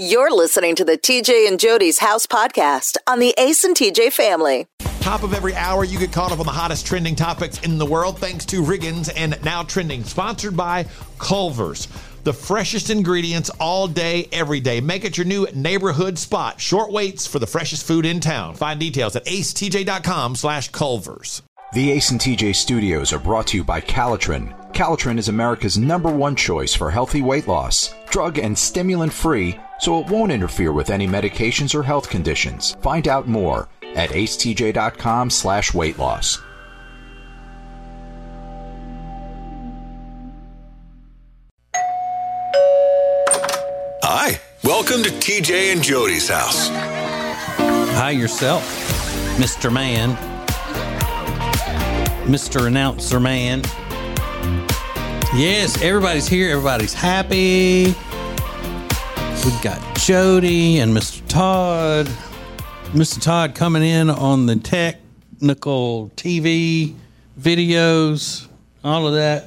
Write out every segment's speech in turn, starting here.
You're listening to the TJ and Jodi's House podcast on the Ace and TJ family. Top of every hour, you get caught up on the hottest trending topics in the world thanks to Riggins and Now Trending, sponsored by Culver's. The freshest ingredients all day, every day. Make it your new neighborhood spot. Short waits for the freshest food in town. Find details at acetj.com slash Culver's. The Ace and TJ studios are brought to you by Calotren. Calotren is America's number one choice for healthy weight loss. Drug and stimulant free, so it won't interfere with any medications or health conditions. Find out more at acetj.com slash weight loss. Hi, welcome to TJ and Jodi's house. Hi yourself, Mr. Man. Mr. Announcer Man. Yes, everybody's here. Everybody's happy. We've got Jodi and Mr. Todd. Mr. Todd coming in on the technical TV videos, all of that.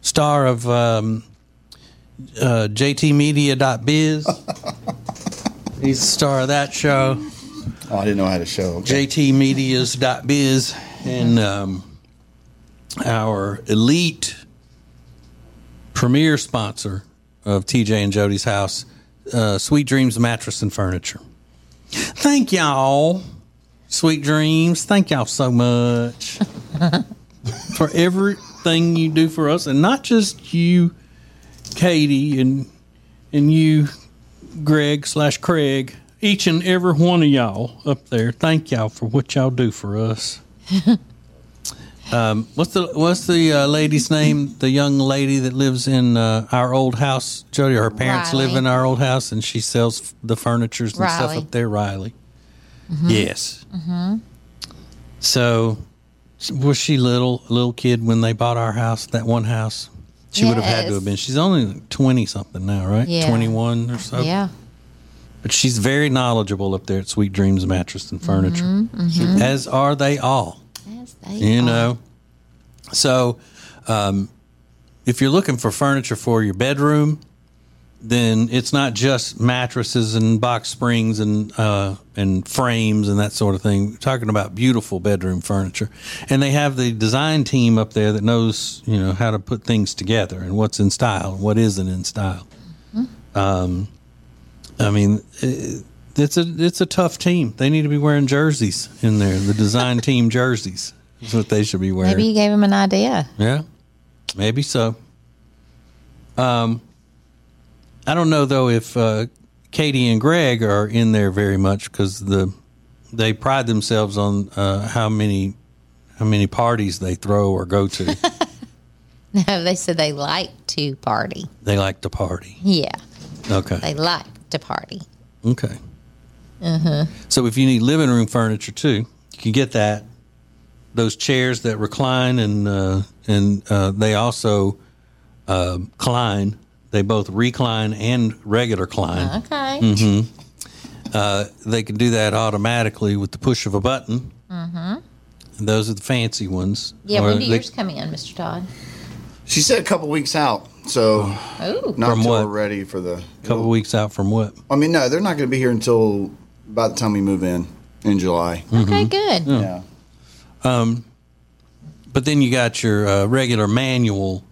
Star of um, uh, JTmedia.biz. He's the star of that show. Oh, I didn't know I had a show. Okay. JTmedias.biz and um, our elite premier sponsor of TJ and Jodi's house, uh, Sweet Dreams Mattress and Furniture. Thank y'all, Sweet Dreams. Thank y'all so much for everything you do for us, and not just you, Katie, and and you, Greg slash Craig. Each and every one of y'all up there. Thank y'all for what y'all do for us. Um, what's the what's the uh, lady's name? The young lady that lives in uh, our old house, Jodi. Her parents Riley. live in our old house, and she sells f- the furnitures and stuff up there. Riley. Yes. Mm-hmm. So, was she little a little kid when they bought our house? That one house. She would have had to have been. She's only twenty something now, right? Yeah. Twenty one or so. Yeah. But she's very knowledgeable up there at Sweet Dreams Mattress and Furniture, Mm-hmm, as are they all Yes, they you are. know so um, if you're looking for furniture for your bedroom then it's not just mattresses and box springs and uh, and frames and that sort of thing. We're talking about beautiful bedroom furniture, and they have the design team up there that knows you know how to put things together and what's in style and what isn't in style. Um, I mean, it's a it's a tough team. They need to be wearing jerseys in there. The design team jerseys is what they should be wearing. Maybe you gave him an idea. Yeah, maybe so. Um, I don't know though if uh, Katie and Greg are in there very much because the they pride themselves on uh, how many how many parties they throw or go to. No, they said they like to party. they like to party. Yeah, Okay. they like to party. Okay. Uh huh. So if you need living room furniture too, you can get that. Those chairs that recline and uh, and uh, they also uh, climb. They both recline and regular climb. Okay. Mm-hmm. Uh, they can do that automatically with the push of a button. Mm-hmm. And those are the fancy ones. Yeah, Or when do they- yours come in, Mr. Todd? She said a couple weeks out, so Oh, not From until what? we're ready for the. couple weeks out from what? I mean, no, they're not going to be here until by the time we move in in July. Mm-hmm. okay, good. Yeah. Um, but then you got your uh, regular manual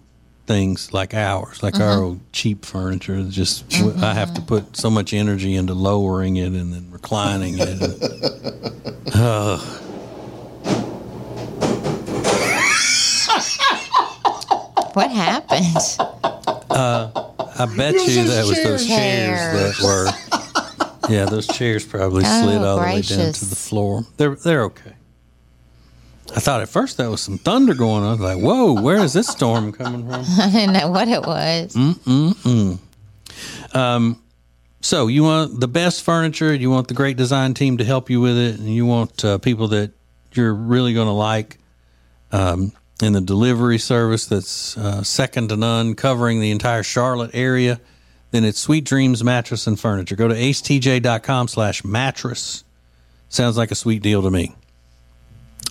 things like ours, like our old cheap furniture. Just I have to put so much energy into lowering it and then reclining it. What happened? Uh, I bet you that was those chairs that were. Yeah, those chairs probably Oh, slid all the way down to the floor. They're they're okay. I thought at first that was some thunder going on. I was like, "Whoa, where is this storm coming from?" I didn't know what it was. Mm. So you want the best furniture, you want the great design team to help you with it, and you want uh, people that you're really going to like. Um, in the delivery service that's uh, second to none, covering the entire Charlotte area, then it's Sweet Dreams Mattress and Furniture. Go to acetj.com slash mattress. Sounds like a sweet deal to me.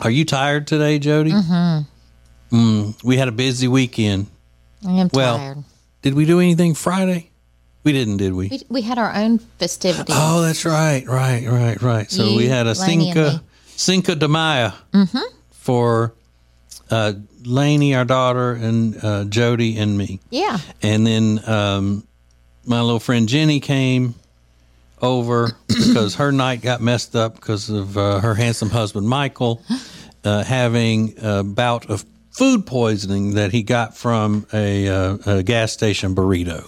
Are you tired today, Jodi? Mm-hmm. Mm, we had a busy weekend. I am Well, tired. Did we do anything Friday? We didn't, did we? We, we had our own festivities. Oh, that's right, right, right, right. So we had a Lainey, and Cinco me. Cinco de Mayo for uh, Lainey, our daughter, and uh, Jodi and me. yeah. And then um, my little friend Jenny came over because her night got messed up because of uh, her handsome husband Michael uh, having a bout of food poisoning that he got from a, uh, a gas station burrito.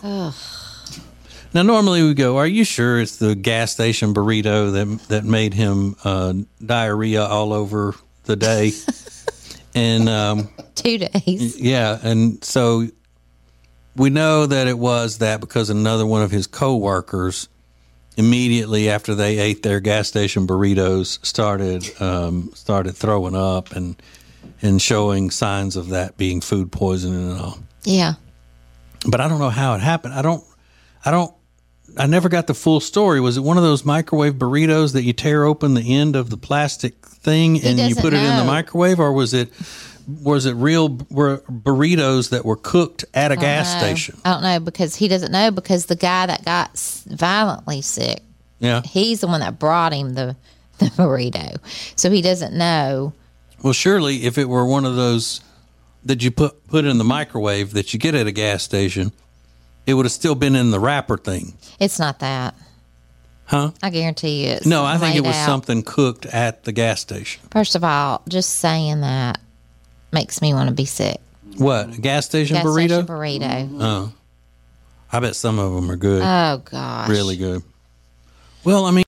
Now, normally we go, "Are you sure it's the gas station burrito that that made him uh, diarrhea all over the day?" and um, Two days. yeah, and so we know that it was that because another one of his coworkers immediately after they ate their gas station burritos started um, started throwing up and and showing signs of that being food poisoning and all. Yeah. But I don't know how it happened. I don't I don't I never got the full story. Was it one of those microwave burritos that you tear open the end of the plastic thing and you put it in the microwave, or was it was it real were burritos that were cooked at a gas No, station? I don't know because he doesn't know because the guy that got violently sick, Yeah. he's the one that brought him the, the burrito. So he doesn't know. Well, surely if it were one of those that you put put in the microwave that you get at a gas station, it would have still been in the wrapper thing, It's not that. huh? I guarantee you. It's No, I think it was out. something cooked at the gas station. First of all, just saying that makes me want to be sick. What gas station Gas burrito? station burrito. Oh, I bet some of them are good. Oh gosh. really good. Well, I mean,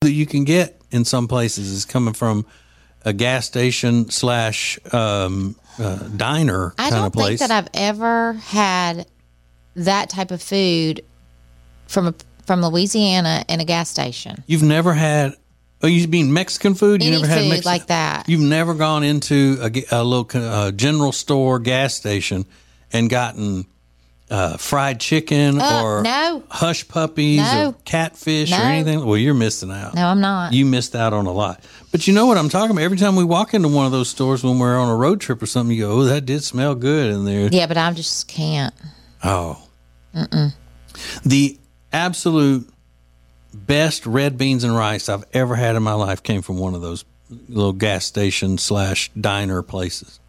that you can get in some places is coming from a gas station slash um, uh, diner I kind don't of place. think that I've ever had that type of food from a, from Louisiana in a gas station. You've never had. Oh, you mean Mexican food? You Any never had food Mexican like that. You've never gone into a, a little uh, general store gas station and gotten uh, fried chicken Uh, or no. hush puppies No. or catfish or anything. Well, you're missing out. No, I'm not. You missed out on a lot. But you know what I'm talking about? Every time we walk into one of those stores when we're on a road trip or something, you go, "Oh, that did smell good in there." yeah, but I just can't. Oh. The absolute best red beans and rice I've ever had in my life came from one of those little gas station slash diner places.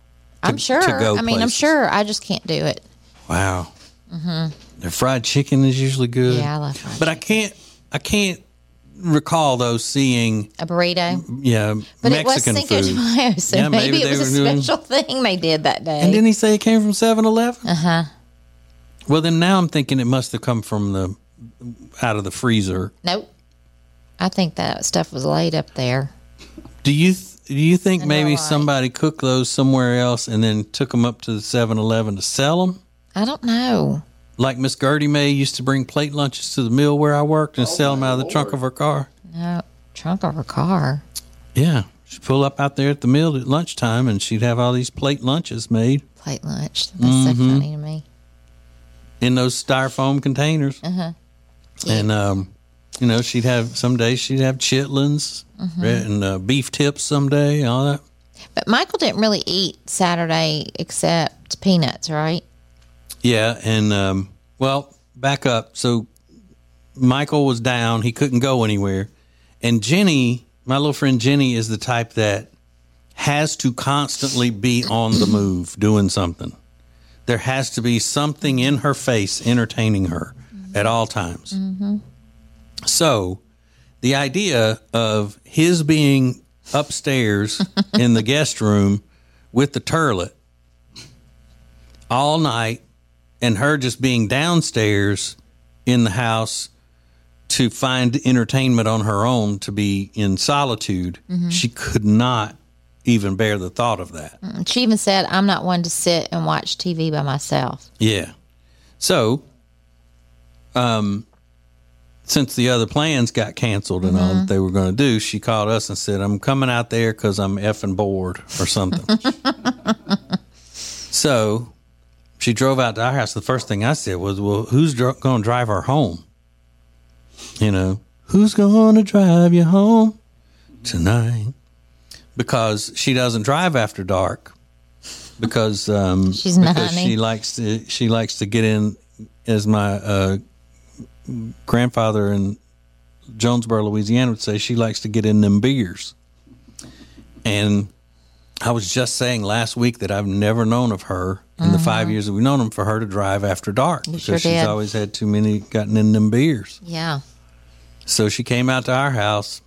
I'm sure. I mean, I'm sure. I just can't do it. Wow. Mhm. Their fried chicken is usually good. Mm-hmm. Yeah, I love fried But I can't. I can't recall those seeing. A burrito. Yeah, But Mexican it was Cinco de. Mayo, so Yeah, maybe, maybe it was a doing- special thing they did that day. And didn't he say it came from 7-Eleven? Uh Uh-huh. huh. Well, then now I'm thinking it must have come from the out of the freezer. nope. I think that stuff was laid up there. Do you th- do you think maybe why. somebody cooked those somewhere else and then took them up to the 7-Eleven to sell them? I don't know. Like Miss Gertie May used to bring plate lunches to the mill where I worked and sell them out of the trunk of her car. No, trunk of her car. Yeah, she'd pull up out there at the mill at lunchtime and she'd have all these plate lunches made Plate lunch. That's Mm-hmm. so funny to me. in those styrofoam containers. And um, you know, she'd have some days she'd have chitlins Mm-hmm. and uh, beef tips someday, all that. But Michael didn't really eat Saturday except peanuts, right? Yeah, and um, well, back up. So Michael was down; he couldn't go anywhere, and Jenny, my little friend Jenny, is the type that has to constantly be on the move, doing something. There has to be something in her face entertaining her at all times. So, the idea of his being upstairs in the guest room with the turlet all night and her just being downstairs in the house to find entertainment on her own to be in solitude mm-hmm. she could not even bear the thought of that mm, She even said, I'm not one to sit and watch TV by myself. yeah so um since the other plans got canceled and all that they were going to do she called us and said i'm coming out there because i'm effing bored or something. So she drove out to our house. The first thing i said was well who's dr- going to drive her home? You know who's going to drive you home tonight? Because she doesn't drive after dark because um, She's because she likes to she likes to get in as my uh, grandfather in Jonesboro, Louisiana would say she likes to get in them beers. And I was just saying last week that I've never known of her in the five mm-hmm. years that we've known them for her to drive after dark because sure she's always had too many gotten in them beers. Yeah. So she came out to our house,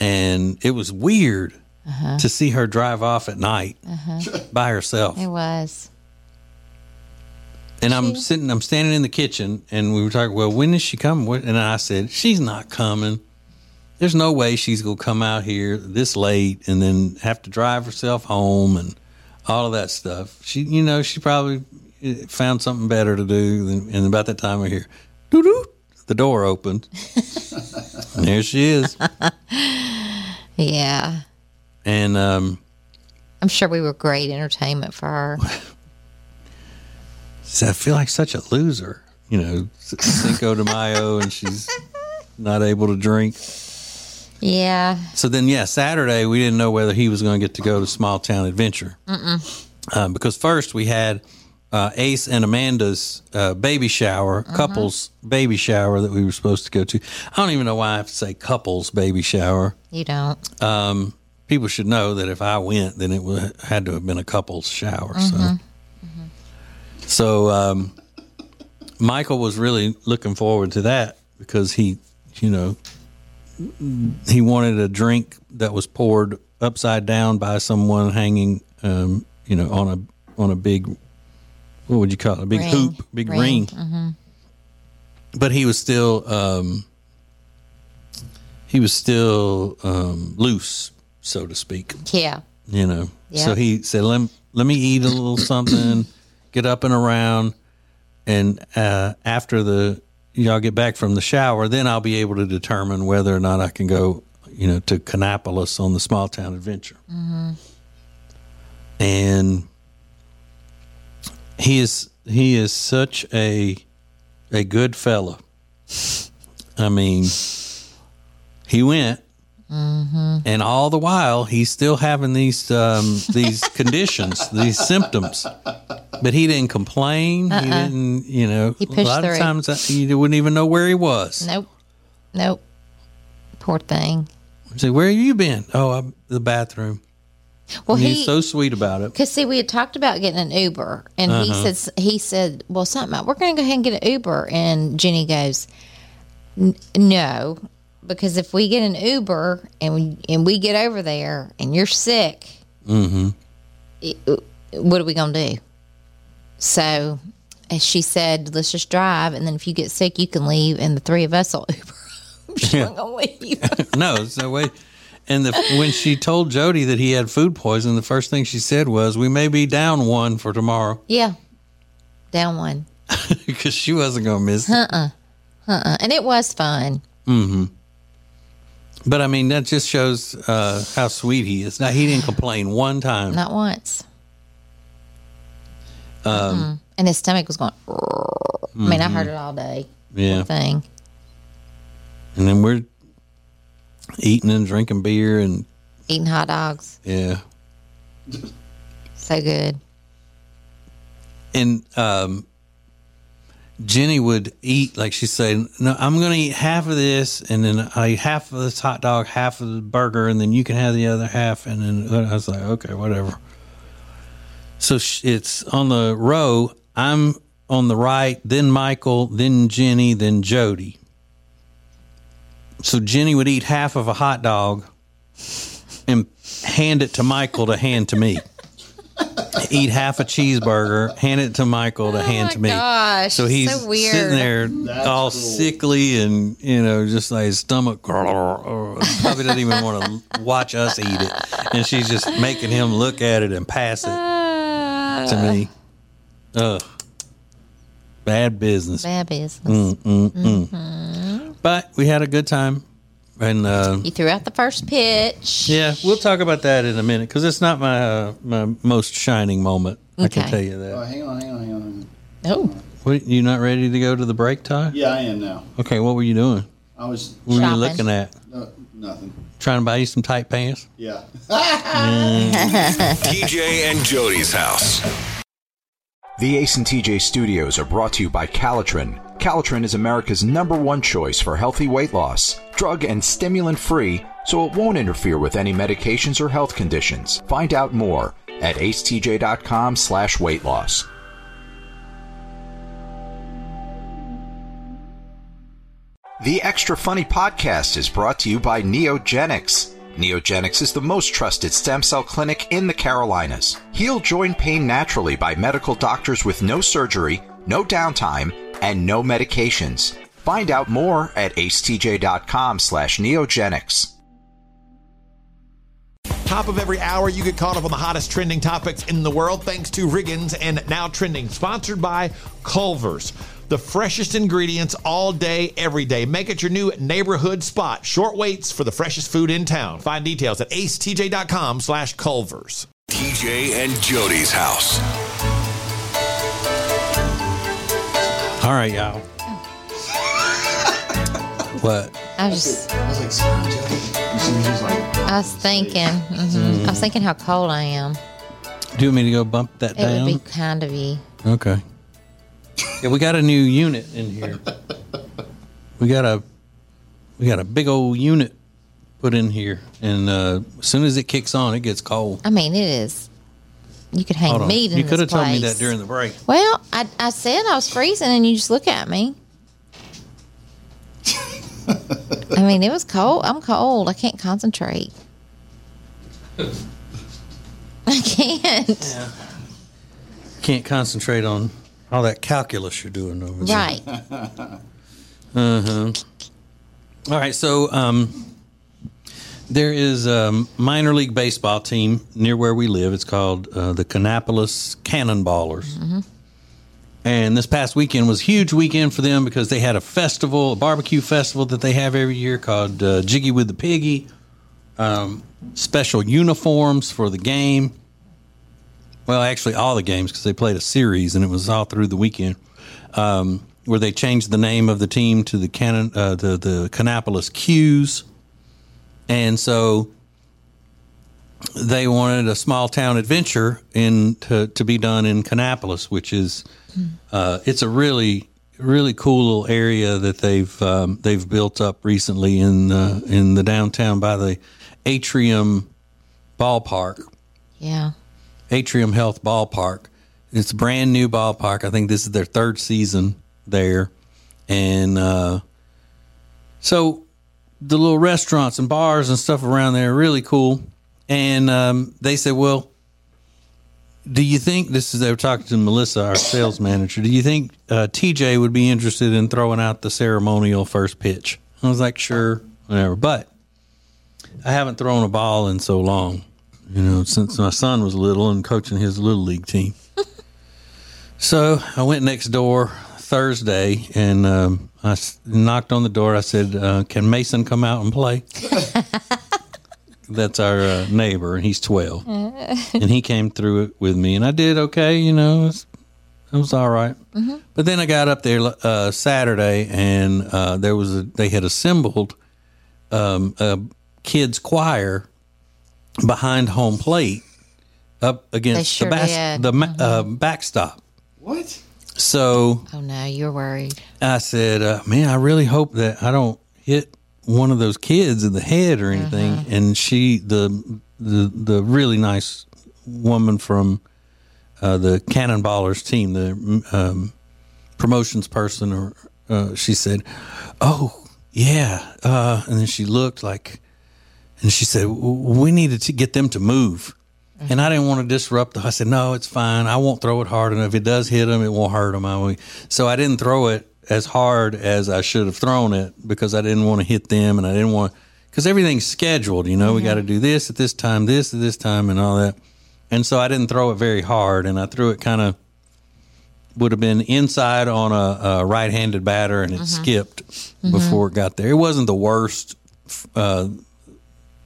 and it was weird uh-huh. to see her drive off at night uh-huh. by herself. It was. And I'm sitting, I'm standing in the kitchen, and we were talking. Well, when is she coming? What- And I said, she's not coming. There's no way she's gonna come out here this late and then have to drive herself home and all of that stuff. She, you know, she probably eh, found something better to do. Than, and about that time, I hear, doo doo, the door opened, and there she is. Yeah. And um, I'm sure we were great entertainment for her. So I feel like such a loser, you know, Cinco de Mayo, and she's not able to drink. Yeah. So then, yeah, Saturday we didn't know whether he was going to get to go to Small Town Adventure um, because first we had uh, Ace and Amanda's uh, baby shower, couples baby shower that we were supposed to go to. I don't even know why I have to say couples baby shower. You don't. Um, people should know that if I went, then it would, had to have been a couples shower. So, so um, Michael was really looking forward to that because he, you know, he wanted a drink that was poured upside down by someone hanging, um, you know, on a on a big, what would you call it, a big Ring. hoop, big ring. Ring. But he was still, um, he was still um, loose, so to speak Yeah. you know. Yeah. So he said, "Let let me eat a little something, get up and around, and uh, after the y'all get back from the shower, then I'll be able to determine whether or not I can go, you know, to Kannapolis on the small town adventure." And he is he is such a a good fella. I mean, he went and all the while he's still having these um, these conditions, these symptoms. But he didn't complain. He didn't, you know. Uh-uh. He a pushed lot of times uh, you wouldn't even know where he was. Nope. Nope. Poor thing. Say, where have you been? Oh, I'm the bathroom. Well, he he's so sweet about it. Because see, we had talked about getting an Uber, and he Uh-huh. said he said, "Well, something we're going to go ahead and get an Uber." And Jenny goes, "N- "No, because if we get an Uber and we and we get over there and you're sick, Mm-hmm. it- what are we going to do?" So, as she said, "Let's just drive, and then if you get sick, you can leave, and the three of us will Uber." Yeah. going to leave. no, there's no way. And the, when she told Jodi that he had food poisoning, the first thing she said was, "We may be down one for tomorrow," yeah, down one. because she wasn't going to miss it. Uh, Uh uh. and it was fun. Hmm. But I mean, that just shows uh, how sweet he is. Now he didn't complain one time. Not once. Um, Mm. And his stomach was going. I mean, I heard it all day. Mm-hmm. yeah, Thing. and then we're eating and drinking beer, and Eating hot dogs. yeah, So good. and um, Jenny would eat like she said, "No, I'm going to eat half of this, and then I eat half of this hot dog, half of the burger, and then you can have the other half." And then I was like, "Okay, whatever." So it's on the row. I'm on the right, then Michael, then Jenny, then Jodi. So Jenny would eat half of a hot dog and hand it to Michael to hand to me. eat half a cheeseburger, hand it to Michael to oh hand to me. Oh gosh, So he's so weird. sitting there That's all cool. sickly and you know just like his stomach probably doesn't even want to watch us eat it, and she's just making him look at it and pass it to me. Ugh, bad business. bad business. But we had a good time, and uh, You threw out the first pitch. yeah, we'll talk about that in a minute because it's not my uh, my most shining moment. I can Okay. tell you Oh, that. hang on, hang on, hang on. Oh, What, you not ready to go to the break, Ty? Yeah, I am now. Okay, what were you doing? I was What were you Shopping. looking at? no, nothing. Trying to buy you some tight pants? Yeah. Mm. TJ and Jodi's house. The Ace and TJ studios are brought to you by Calotren. Calotren is America's number one choice for healthy weight loss. Drug and stimulant free, so it won't interfere with any medications or health conditions. Find out more at acetj.com slash weight loss. The Extra Funny podcast is brought to you by Neogenics. Neogenics is the most trusted stem cell clinic in the Carolinas. Heal joint pain naturally by medical doctors with no surgery, no downtime, and no medications. Find out more at acetj.com slash neogenics. Top of every hour, you get caught up on the hottest trending topics in the world thanks to Riggins and Now Trending, sponsored by Culver's. The freshest ingredients all day, every day. Make it your new neighborhood spot. Short waits for the freshest food in town. Find details at acetj.com slash Culver's. TJ and Jodi's house. All right, y'all. what? I was just, I was like, "Smile, Jody." And she was just like, I was thinking, mhm. I was thinking how cold I am. Do you want me to go bump that It down? would be kind of you. Okay. Yeah, we got a new unit in here. We got a we got a big old unit put in here, and uh, as soon as it kicks on, it gets cold. I mean, it is. You could hang meat in You could have told me that during the break. Well, I, I said I was freezing, and you just look at me. I mean, it was cold. I'm cold. I can't concentrate. I can't. Can't concentrate on all that calculus you're doing over there. Right. Uh-huh. All right, so um, there is a minor league baseball team near where we live. It's called uh, the Kannapolis Cannonballers. And this past weekend was a huge weekend for them because they had a festival, a barbecue festival that they have every year called uh, Jiggy with the Piggy. Um, special uniforms for the game. Well, actually, all the games because they played a series and it was all through the weekend. Um, where they changed the name of the team to the Canon, uh, the the Kannapolis Qs, and so they wanted a small town adventure in to, to be done in Kannapolis, which is uh, it's a really really cool little area that they've um, they've built up recently in uh, in the downtown by the Atrium Ballpark. Yeah. Atrium Health Ballpark. It's a brand new ballpark. I think this is their third season there. And uh, so the little restaurants and bars and stuff around there are really cool. And um, they said, well, do you think this is they were talking to Melissa, our sales manager? Do you think uh, TJ would be interested in throwing out the ceremonial first pitch? I was like, sure, whatever. But I haven't thrown a ball in so long, you know, since my son was little and coaching his little league team. so I went next door Thursday and um, I s- knocked on the door. I said, uh, "Can Mason come out and play?" That's our uh, neighbor, and he's twelve, and he came through it with me, and I did okay. You know, it was, it was all right. But then I got up there uh, Saturday, and uh, there was a they had assembled um, a kids choir behind home plate up against sure the, bas- did. the ma- uh, backstop. What? So Oh no, you're worried. I said, uh, "Man, I really hope that I don't hit one of those kids in the head or anything." And she, the the the really nice woman from uh, the Cannonballers team, the um, promotions person, or uh, she said, "Oh yeah," uh, and then she looked like, and she said, "We needed to get them to move." And I didn't want to disrupt. The, I said, "No, it's fine. I won't throw it hard enough. If it does hit them, it won't hurt them." I. So I didn't throw it as hard as I should have thrown it because I didn't want to hit them, and I didn't want because everything's scheduled. You know, we got to do this at this time, this at this time, and all that. And so I didn't throw it very hard, and I threw it kind of would have been inside on a, a right-handed batter, and it skipped before it got there. It wasn't the worst uh,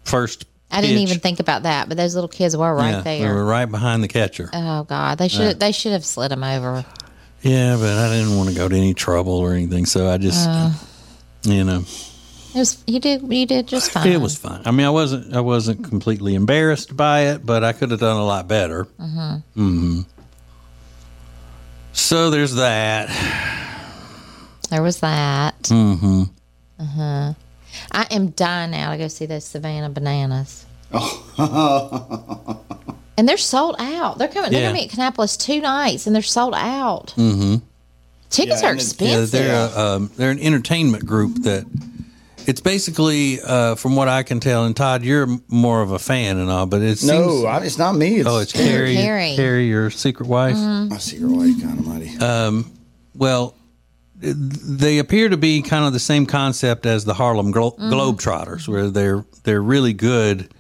first. I didn't pitch. even think about that, but those little kids were right Yeah, They were right behind the catcher. Oh God, they should they should have slid him over. Yeah, but I didn't want to go to any trouble or anything, so I just, Uh. you know, It was you did you did just fine. It was fine. I mean, I wasn't I wasn't completely embarrassed by it, but I could have done a lot better. Mm-hmm. Mm-hmm. So there's that. There was that. Mm-hmm. Uh huh. I am dying now to go see those Savannah bananas. and they're sold out. They're coming. They're Yeah. gonna be at Kannapolis two nights, and they're sold out. Mm-hmm. Tickets Yeah, are and it- Yeah, expensive. they're a, um, they're an entertainment group that it's basically, uh, from what I can tell. And Todd, you're more of a fan and all, but it seems. No, I, it's not me. It's, oh, it's Carrie, Carrie. Carrie, your secret wife. Mm-hmm. I see your wife, God Almighty. Well, they appear to be kind of the same concept as the Harlem Glo- Mm-hmm. Globetrotters, where they're they're really good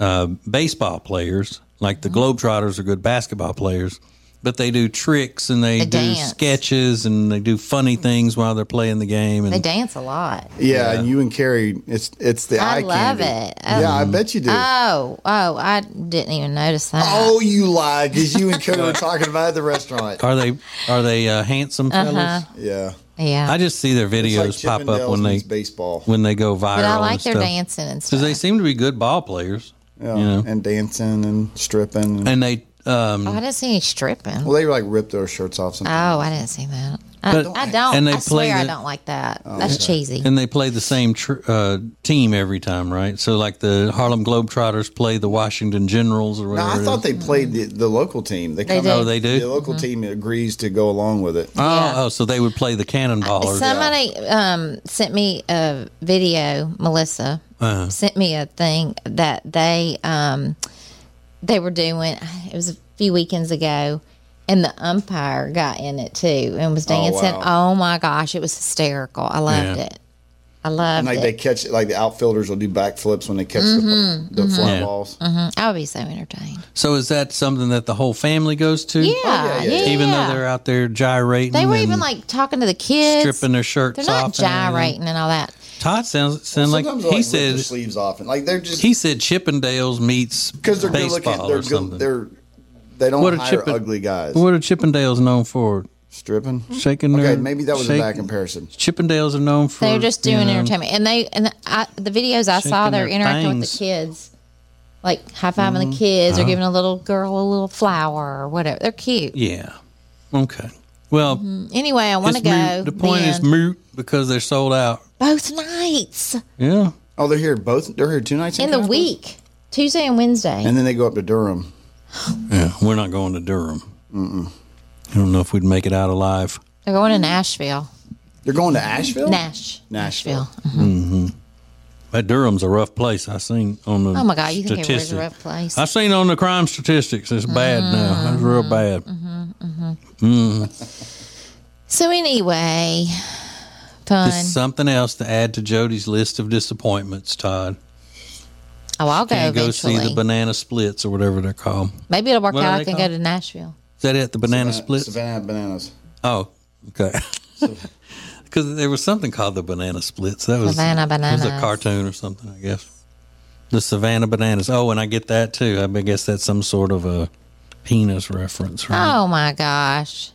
uh, baseball players, like the Globetrotters are good basketball players. But they do tricks and they, They do dance. sketches and they do funny things while they're playing the game. And they dance a lot. yeah, and you and Carrie, it's it's the I eye love candy. it. Yeah, I bet you do. Oh, oh, I didn't even notice that. oh, you lied because you and Carrie were talking about at the restaurant. are they are they uh, handsome Uh-huh. fellas? Yeah, yeah. I just see their it's like videos pop up when they baseball. when they go viral. but I and like their stuff. dancing and because they seem to be good ball players. Yeah, you know. and dancing and stripping. And, And they um, oh, I didn't see any stripping. well, they like ripped their shirts off. Sometimes. Oh, I didn't see that. I, But- I don't. and they I play swear I don't like that. That's cheesy. And they play the same tr- uh, team every time, right? So, like the Harlem Globetrotters play the Washington Generals or whatever. No. I thought they played the, the local team. They, They come did. out- Oh, they do? The local team agrees to go along with it. Oh, Yeah. oh, so they would play the Cannonballers. Somebody um, sent me a video. Melissa Uh-huh. sent me a thing that they um, they were doing. It was a few weekends ago, and the umpire got in it too and was dancing. wow. Oh, my gosh, it was hysterical. I loved Yeah. it. I loved it. And like it. they catch, like the outfielders will do backflips when they catch the, the fly Yeah. balls. Mhm. I would be so entertained. So, is that something that the whole family goes to? Yeah, yeah, yeah. yeah. Even though they're out there gyrating, They were even like talking to the kids, stripping their shirts They're not off. and gyrating and all that. Todd sounds sound like he like, said. sleeves off and like they're just He said Chippendales meets because they're good looking. They're or good. They're they don't What hire Chippen- ugly guys. what are Chippendales known for? Stripping. Shaking their Okay, maybe that was shake- a bad comparison. Chippendales are known for. They're just you doing know, entertainment, and they and I, the videos I saw, they're their interacting with the kids, like high fiving Mm-hmm. the kids, Uh-huh. or giving a little girl a little flower or whatever. They're cute. Yeah. Okay. Well, mm-hmm. Anyway, I want to go. The point is then. moot because they're sold out. both nights Yeah. Oh, they're here both. They're here two nights in the Kannapolis? week, Tuesday and Wednesday. and then they go up to Durham. Yeah. We're not going to Durham. Mm-mm. I don't know if we'd make it out alive. They're going to Nashville, They're going to Asheville. Nash, Nashville. Mm-hmm. But Durham's a rough place. I seen on the. Oh my God, you think it was a rough place? I seen on the crime statistics. It's bad mm-hmm, now. It's real mm-hmm, bad. Mm-hmm, so anyway, fun. Just something else to add to Jodi's list of disappointments, Todd. oh, I'll go Can't go see the banana splits or whatever they're called. Maybe it'll work What out. I they can go to Nashville. Is that it? The banana Savannah- splits? Savannah bananas. Oh, okay. Because there was something called the banana splits. That was Savannah It was a cartoon or something, I guess. The Savannah bananas. Oh, and I get that too. I guess that's some sort of a penis reference, right? Oh my gosh.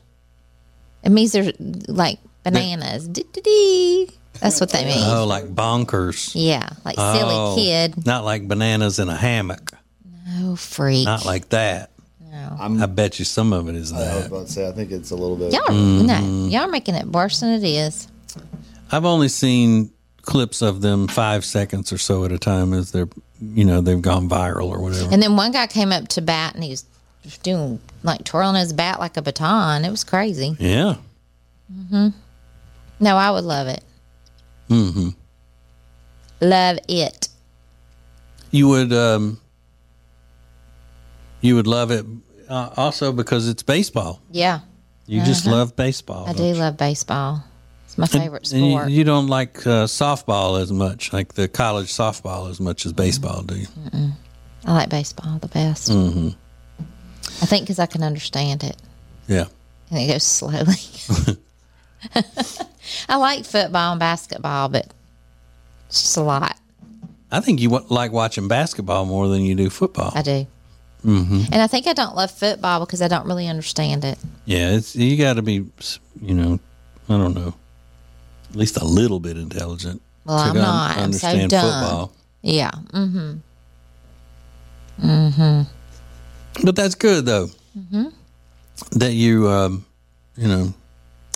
It means they're like bananas. Dee-dee-dee. That's what they mean. Oh, like bonkers. Yeah, like Oh, silly kid. Not like bananas in a hammock. Oh, freak. Not like that. I'm, I bet you some of it is I was about to say. I think it's a little bit. Y'all, Mm-hmm. no, y'all are making it worse than it is. I've only seen clips of them five seconds or so at a time as they're, you know, they've gone viral or whatever. And then one guy came up to bat and he was doing like twirling his bat like a baton. It was crazy. yeah. Mhm. No, I would love it. hmm Love it. You would, um, you would love it uh, also because it's baseball. Yeah, You just love baseball. Uh-huh. I do love baseball. It's my favorite And you, sport. you don't like uh, softball as much, like the college softball as much as baseball, do you? I like baseball the best. Mm-hmm. I think because I can understand it. Yeah. and it goes slowly. I like football and basketball, but it's just a lot. I think you like watching basketball more than you do football. I do. Mm-hmm. And I think I don't love football because I don't really understand it. Yeah, it's you got to be, you know, I don't know, at least a little bit intelligent. Well, I'm not. I'm so understand dumb. football. Yeah. Mm-hmm. Mm-hmm. But that's good though. Mm-hmm. That you, um, you know,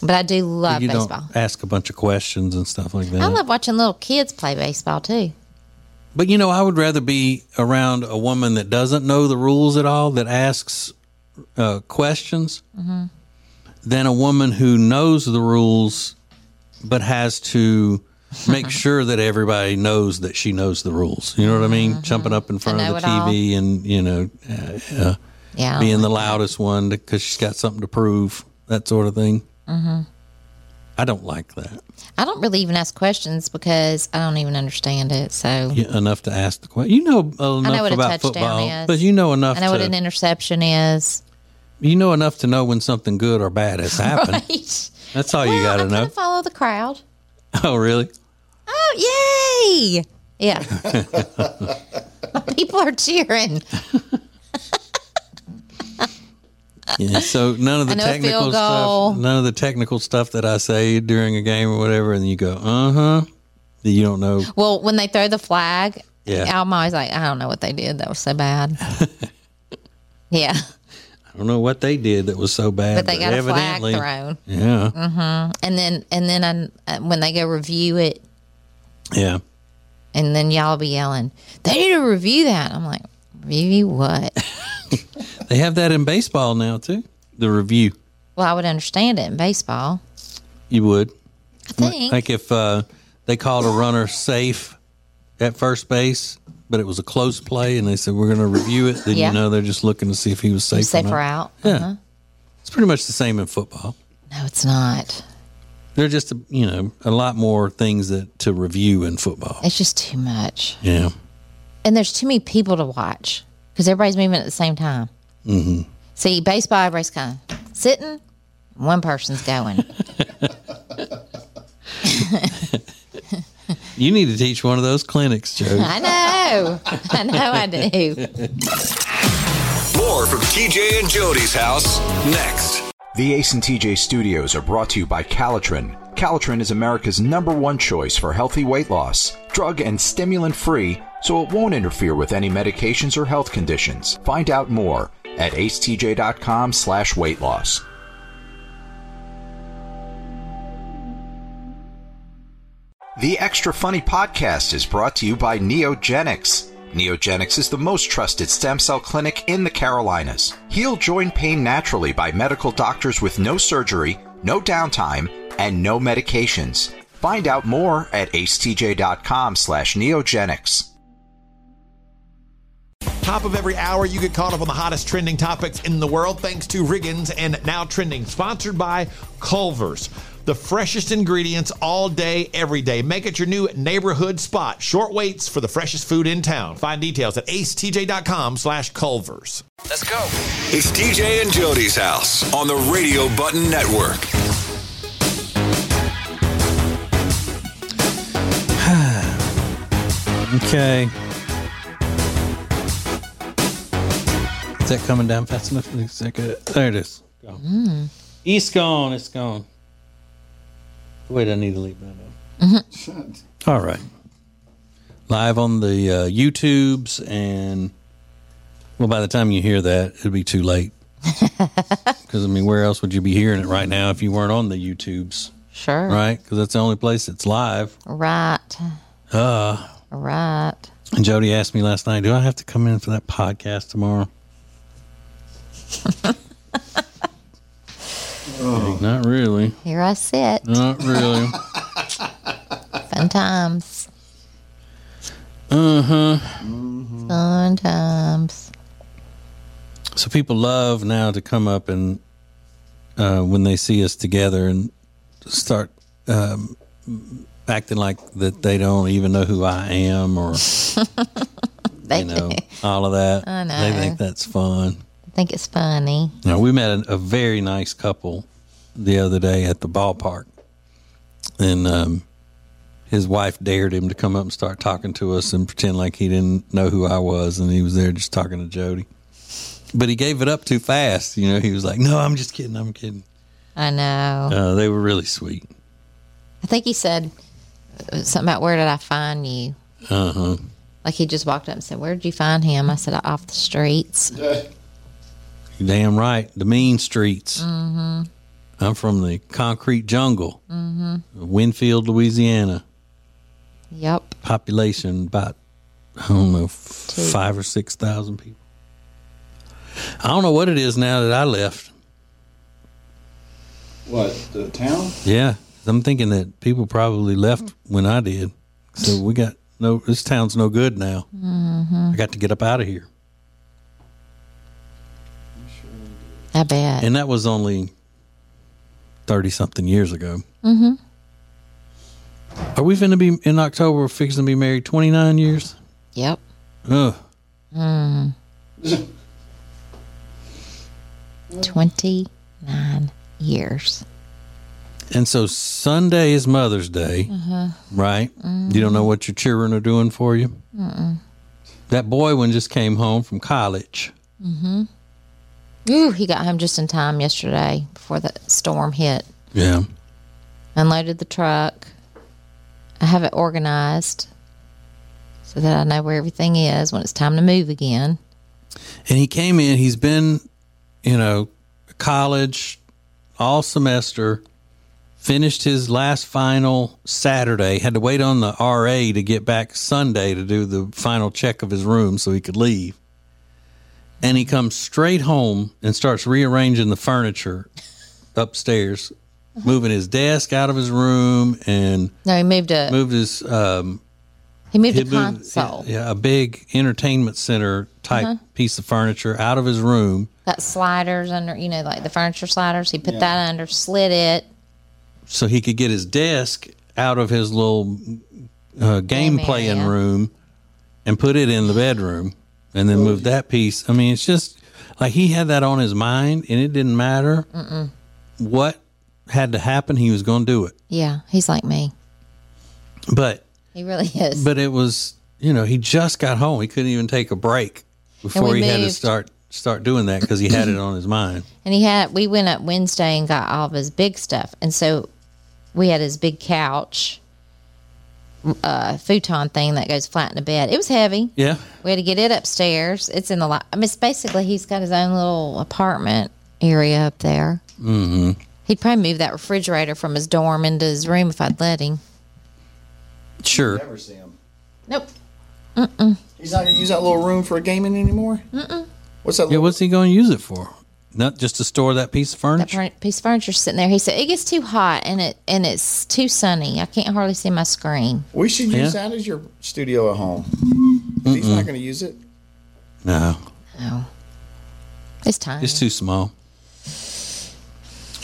But I do love you baseball. don't ask a bunch of questions and stuff like that. I love watching little kids play baseball too. But you know, I would rather be around a woman that doesn't know the rules at all, that asks uh, questions, Mm-hmm. than a woman who knows the rules but has to make sure that everybody knows that she knows the rules. You know what I mean? Jumping up in front Mm-hmm. of the it all. TV and you know, uh, uh, Yeah. Being the loudest one because she's got something to prove, that sort of thing. Mm-hmm. I don't like that. I don't really even ask questions because I don't even understand it. So Yeah, enough to ask the question. You know enough what about football, is. but you know enough I know to what an interception is. You know enough to know when something good or bad has happened. Right. That's all well, you got to know. follow the crowd. Oh, really? Oh, yay! Yeah. People are cheering. Yeah. So none of the I know a technical stuff, none of the technical stuff that I say during a game or whatever, and you go, uh huh. You don't know. Well, when they throw the flag, Yeah. I'm always like, I don't know what they did. That was so bad. yeah, I don't know what they did that was so bad, but they got a flag thrown, Yeah. Mm-hmm. and then and then I, when they go review it, Yeah. and then y'all be yelling, they need to review that. I'm like, review what? They have that in baseball now too. The review. well, I would understand it in baseball. You would. I think. Like if uh, they called a runner safe at first base, but it was a close play, and they said we're going to review it, then Yeah. you know they're just looking to see if he was safe. safe or or not. out. Yeah, Uh-huh. it's pretty much the same in football. No, it's not. There are just a, you know a lot more things that to review in football. It's just too much, Yeah, and there's too many people to watch because everybody's moving at the same time. Mm-hmm. See, baseball, everybody's kind of sitting. One person's going. you need to teach one of those clinics, Joe. I know. I know I do. More from TJ and Jodi's house next. The Ace and TJ studios are brought to you by Calotren. Calotren is America's number one choice for healthy weight loss. Drug and stimulant free, so it won't interfere with any medications or health conditions. Find out more at acetj.com slash weight loss. The Extra Funny podcast is brought to you by Neogenics. Neogenics is the most trusted stem cell clinic in the Carolinas. Heal joint pain naturally by medical doctors with no surgery, no downtime, and no medications. Find out more at acetj.com slash neogenics. Top of every hour, you get caught up on the hottest trending topics in the world thanks to Riggins and Now Trending, sponsored by Culver's. The freshest ingredients all day, every day. Make it your new neighborhood spot. Short waits for the freshest food in town. Find details at acetj.com slash Culver's. Let's go. It's TJ and Jodi's house on the Radio Button Network. Okay. Is that coming down fast enough? Is that good? There it is. Go. Mm. It's gone. It's gone. Wait, I need to leave that up. All right. Live on the uh, YouTubes, and well, by the time you hear that, it'll be too late. Because I mean, where else would you be hearing it right now if you weren't on the YouTubes, Sure. right? Because that's the only place it's live. Right. Uh, Right. And Jodi asked me last night, "Do I have to come in for that podcast tomorrow?" Hey, not really. Here I sit. Not really. Fun times. Uh huh. Fun times. So people love now to come up and uh, when they see us together and start um, acting like that they don't even know who I am or They you know all of that. I know. They think that's fun. Think it's funny. Now we met a, a very nice couple the other day at the ballpark, and um, his wife dared him to come up and start talking to us and pretend like he didn't know who I was, and he was there just talking to Jodi. But he gave it up too fast. You know, he was like, "No, I'm just kidding. I'm kidding." I know. Uh, they were really sweet. I think he said, something about where did I find you? Uh huh. Like he just walked up and said, "Where did you find him?" I said, "Off the streets." You're damn right. The mean streets. Mm-hmm. I'm from the concrete jungle, mm-hmm. Winfield, Louisiana. Yep. Population about I don't know f- five or six thousand people. I don't know what it is now that I left. What the town? Yeah, I'm thinking that people probably left when I did. So we got no. This town's no good now. I got to get up out of here, I bet. and that was only thirty something years ago. Mm-hmm. Are we going to be in October? We're fixing to be married twenty nine years. yep. Ugh. Mm. Twenty nine years. And so Sunday is Mother's Day, mm-hmm. right? You don't know mm-hmm. what your children are doing for you. That boy one just came home from college. Mm-hmm. Ooh, he got home just in time yesterday before the storm hit. Yeah. Unloaded the truck. I have it organized so that I know where everything is when it's time to move again. And he came in, he's been, you know, college all semester, finished his last final Saturday, had to wait on the RA to get back Sunday to do the final check of his room so he could leave. And he comes straight home and starts rearranging the furniture upstairs, moving his desk out of his room and No, he moved a moved his um, he moved a moved- console. yeah, a big entertainment center type piece of furniture out of his room Got sliders under, you know, like the furniture sliders. He put that under, slid it. so he could get his desk out of his little uh, game Game playing area. room and put it in the bedroom and then move that piece. I mean, it's just like he had that on his mind and it didn't matter what had to happen, he was going to do it. Yeah, he's like me. But He really is. but it was you know he just got home. He couldn't even take a break before he had to start start doing that because he had it on his mind. And he had, we went up Wednesday and got all of his big stuff. And so we had his big couch, uh, futon thing that goes flat in the bed. It was heavy. Yeah. We had to get it upstairs. It's in the, li- I mean, it's basically, he's got his own little apartment area up there. Mm-hmm. He'd probably move that refrigerator from his dorm into his room if I'd let him. Sure. Never see him. Nope. He's not gonna use that little room for gaming anymore. Mm-mm. What's that? Yeah, Little, what's he going to use it for? Not just to store that piece of furniture? furn- piece of furniture sitting there. He said it gets too hot and it and it's too sunny. I can't hardly see my screen. we should use Yeah. that as your studio at home. He's not going to use it. No, No, it's time it's too small.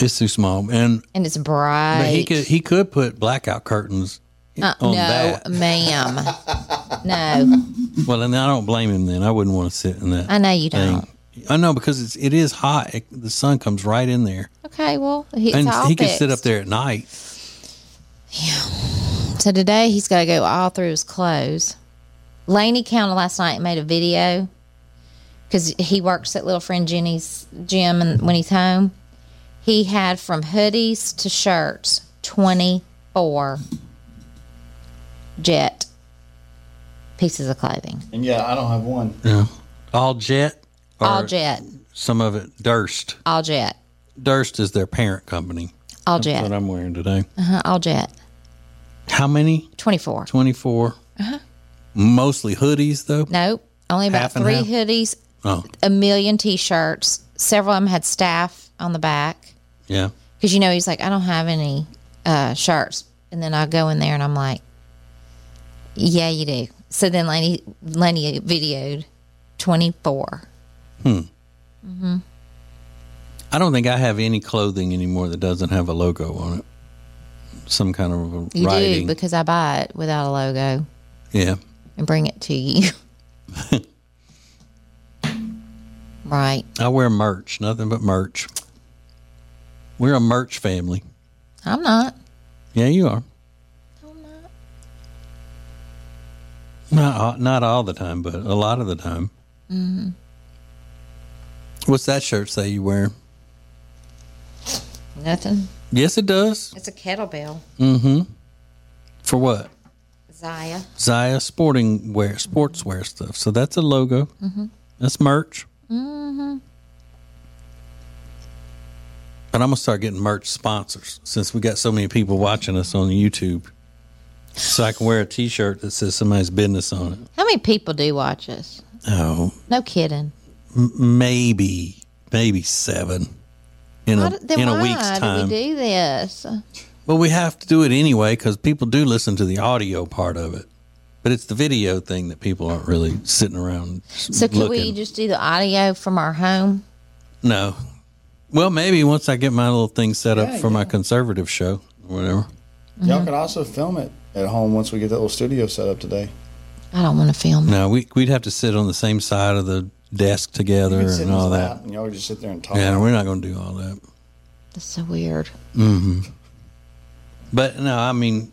It's too small, and and it's bright. but he could he could put blackout curtains Uh, on no, that. ma'am. no, Well, and I don't blame him. Then I wouldn't want to sit in that. I know you thing. don't. I know because it's it is hot. It, the sun comes right in there, Okay, well, it's and all he can sit up there at night. Yeah. So today he's got to go all through his clothes. Laney counted last night and made a video because he works at little friend Jenny's gym, and when he's home, he had from hoodies to shirts twenty four jet pieces of clothing, And yeah, I don't have one. Yeah, all jet. Or all jet, Some of it Durst. all jet, Durst is their parent company. all That's jet, what I'm wearing today. uh-huh, all jet, How many? twenty four. 24. Mostly hoodies, though. Nope, only about Half and three half? hoodies, Oh, a million t-shirts. Several of them had staff on the back. yeah. because you know he's like, I don't have any uh, shirts, and then I go in there and I'm like, Yeah, you do. So then Lenny Lenny videoed twenty four. I don't think I have any clothing anymore that doesn't have a logo on it. Some kind of a You writing. do because I buy it without a logo yeah. and bring it to you. right. I wear merch, nothing but merch. We're a merch family. I'm not. Yeah, you are. I'm Not all, not all the time, but a lot of the time. Mm-hmm. What's that shirt say you wear? Nothing. Yes, it does. It's a kettlebell. Mm-hmm. For what? Zaya. Zaya sporting wear, sportswear stuff. So that's a logo. Mm-hmm. That's merch. Mm-hmm. But I'm gonna start getting merch sponsors since we got so many people watching us on YouTube. So I can wear a T-shirt that says somebody's business on it. How many people do watch us? Oh, No kidding. Maybe maybe seven in a Why do- then in a why week's do time. we do this? Well, we have to do it anyway because people do listen to the audio part of it. But it's the video thing that people aren't really sitting around. So could we just do the audio from our home? No. Well, maybe once I get my little thing set up Yeah, for my conservative show or whatever. Y'all mm-hmm. could also film it at home once we get that little studio set up today. I don't want to film. it. No, we, we'd have to sit on the same side of the desk together You could sit and all lap that. And y'all would just sit there and talk. Yeah, we're not going to do all that. That's so weird. But no, I mean,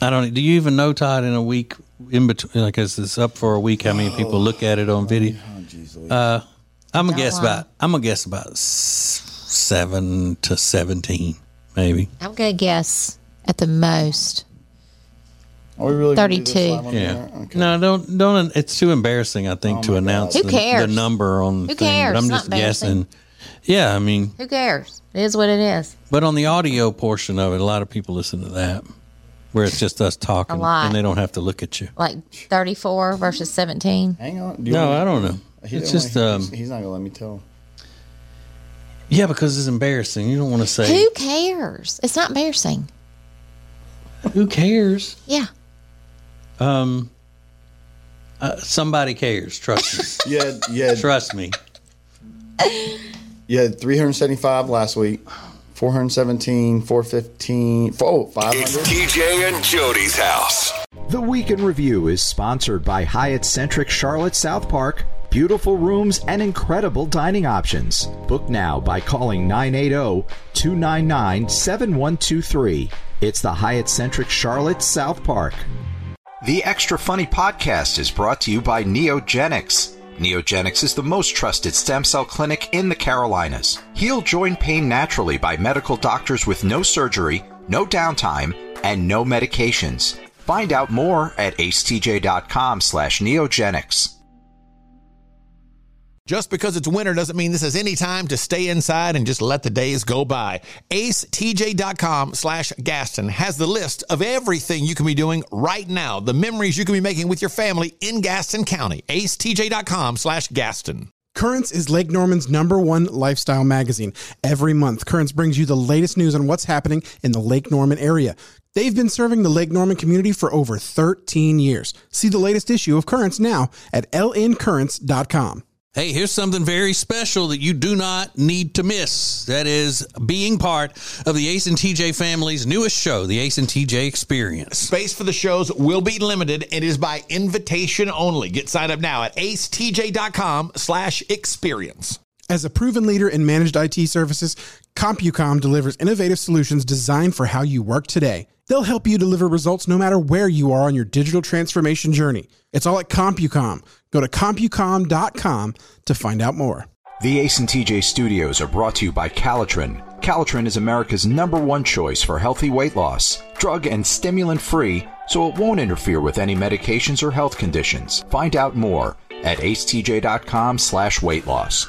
I don't. Do you even know Todd in a week in between? Like, as it's up for a week, how many people look at it on video? Oh, jeez, Uh, I'm gonna guess lie. about. I'm gonna guess about seven to seventeen, maybe. I'm gonna guess at the most. Are we really gonna do this 32. live on the Yeah. air? Okay. No, don't don't. It's too embarrassing, I think, Oh to announce Who the, cares? the number on the Who thing. cares? But I'm It's just not embarrassing. guessing. Yeah, I mean, Who cares? It is what it is. but on the audio portion of it, a lot of people listen to that, where it's just us talking, lot. and they don't have to look at you. Like 34 versus 17. Hang on. Do you No, want- I don't know. He It's don't just wanna- um, he's, he's not gonna let me tell. yeah, because it's embarrassing. You don't want to say Who cares? It's not embarrassing. who cares. Yeah. Um, uh, somebody cares. Trust me. Yeah, yeah, Trust me. you had 375 last week, 417, 415, oh, 500. It's TJ and Jodi's house. The Week in Review is sponsored by Hyatt Centric Charlotte South Park. Beautiful rooms and incredible dining options. Book now by calling 980 299 7123. It's the Hyatt Centric Charlotte South Park. The Extra Funny podcast is brought to you by Neogenics. Neogenics is the most trusted stem cell clinic in the Carolinas. Heal joint pain naturally by medical doctors with no surgery, no downtime, and no medications. Find out more at acetj.com slash neogenics. Just because it's winter doesn't mean this is any time to stay inside and just let the days go by. AceTJ.com slash Gaston has the list of everything you can be doing right now, the memories you can be making with your family in Gaston County. AceTJ.com slash Gaston. Currents is Lake Norman's number one lifestyle magazine. Every month, Currents brings you the latest news on what's happening in the Lake Norman area. They've been serving the Lake Norman community for over 13 years. See the latest issue of Currents now at lncurrents.com. Hey, here's something very special that you do not need to miss. That is being part of the Ace and TJ family's newest show, the Ace and TJ Experience. Space for the shows will be limited and is by invitation only. Get signed up now at acetj.com slash experience. As a proven leader in managed IT services, CompuCom delivers innovative solutions designed for how you work today. They'll help you deliver results no matter where you are on your digital transformation journey. It's all at CompuCom. Go to CompuCom.com to find out more. The Ace and TJ studios are brought to you by Calotren. Calotren is America's number one choice for healthy weight loss. Drug and stimulant free, so it won't interfere with any medications or health conditions. Find out more at acetj.com slash weight loss.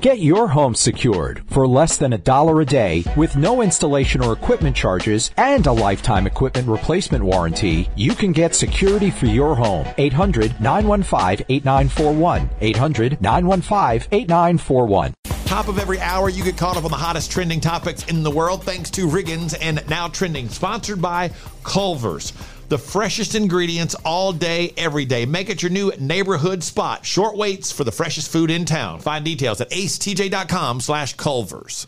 Get your home secured for less than a dollar a day with no installation or equipment charges and a lifetime equipment replacement warranty. You can get security for your home. 800 915 8941. 800 915 8941. Top of every hour, you get caught up on the hottest trending topics in the world thanks to Riggins and Now Trending, sponsored by Culver's. The freshest ingredients all day, every day. Make it your new neighborhood spot. Short waits for the freshest food in town. Find details at acetj.com slash Culver's.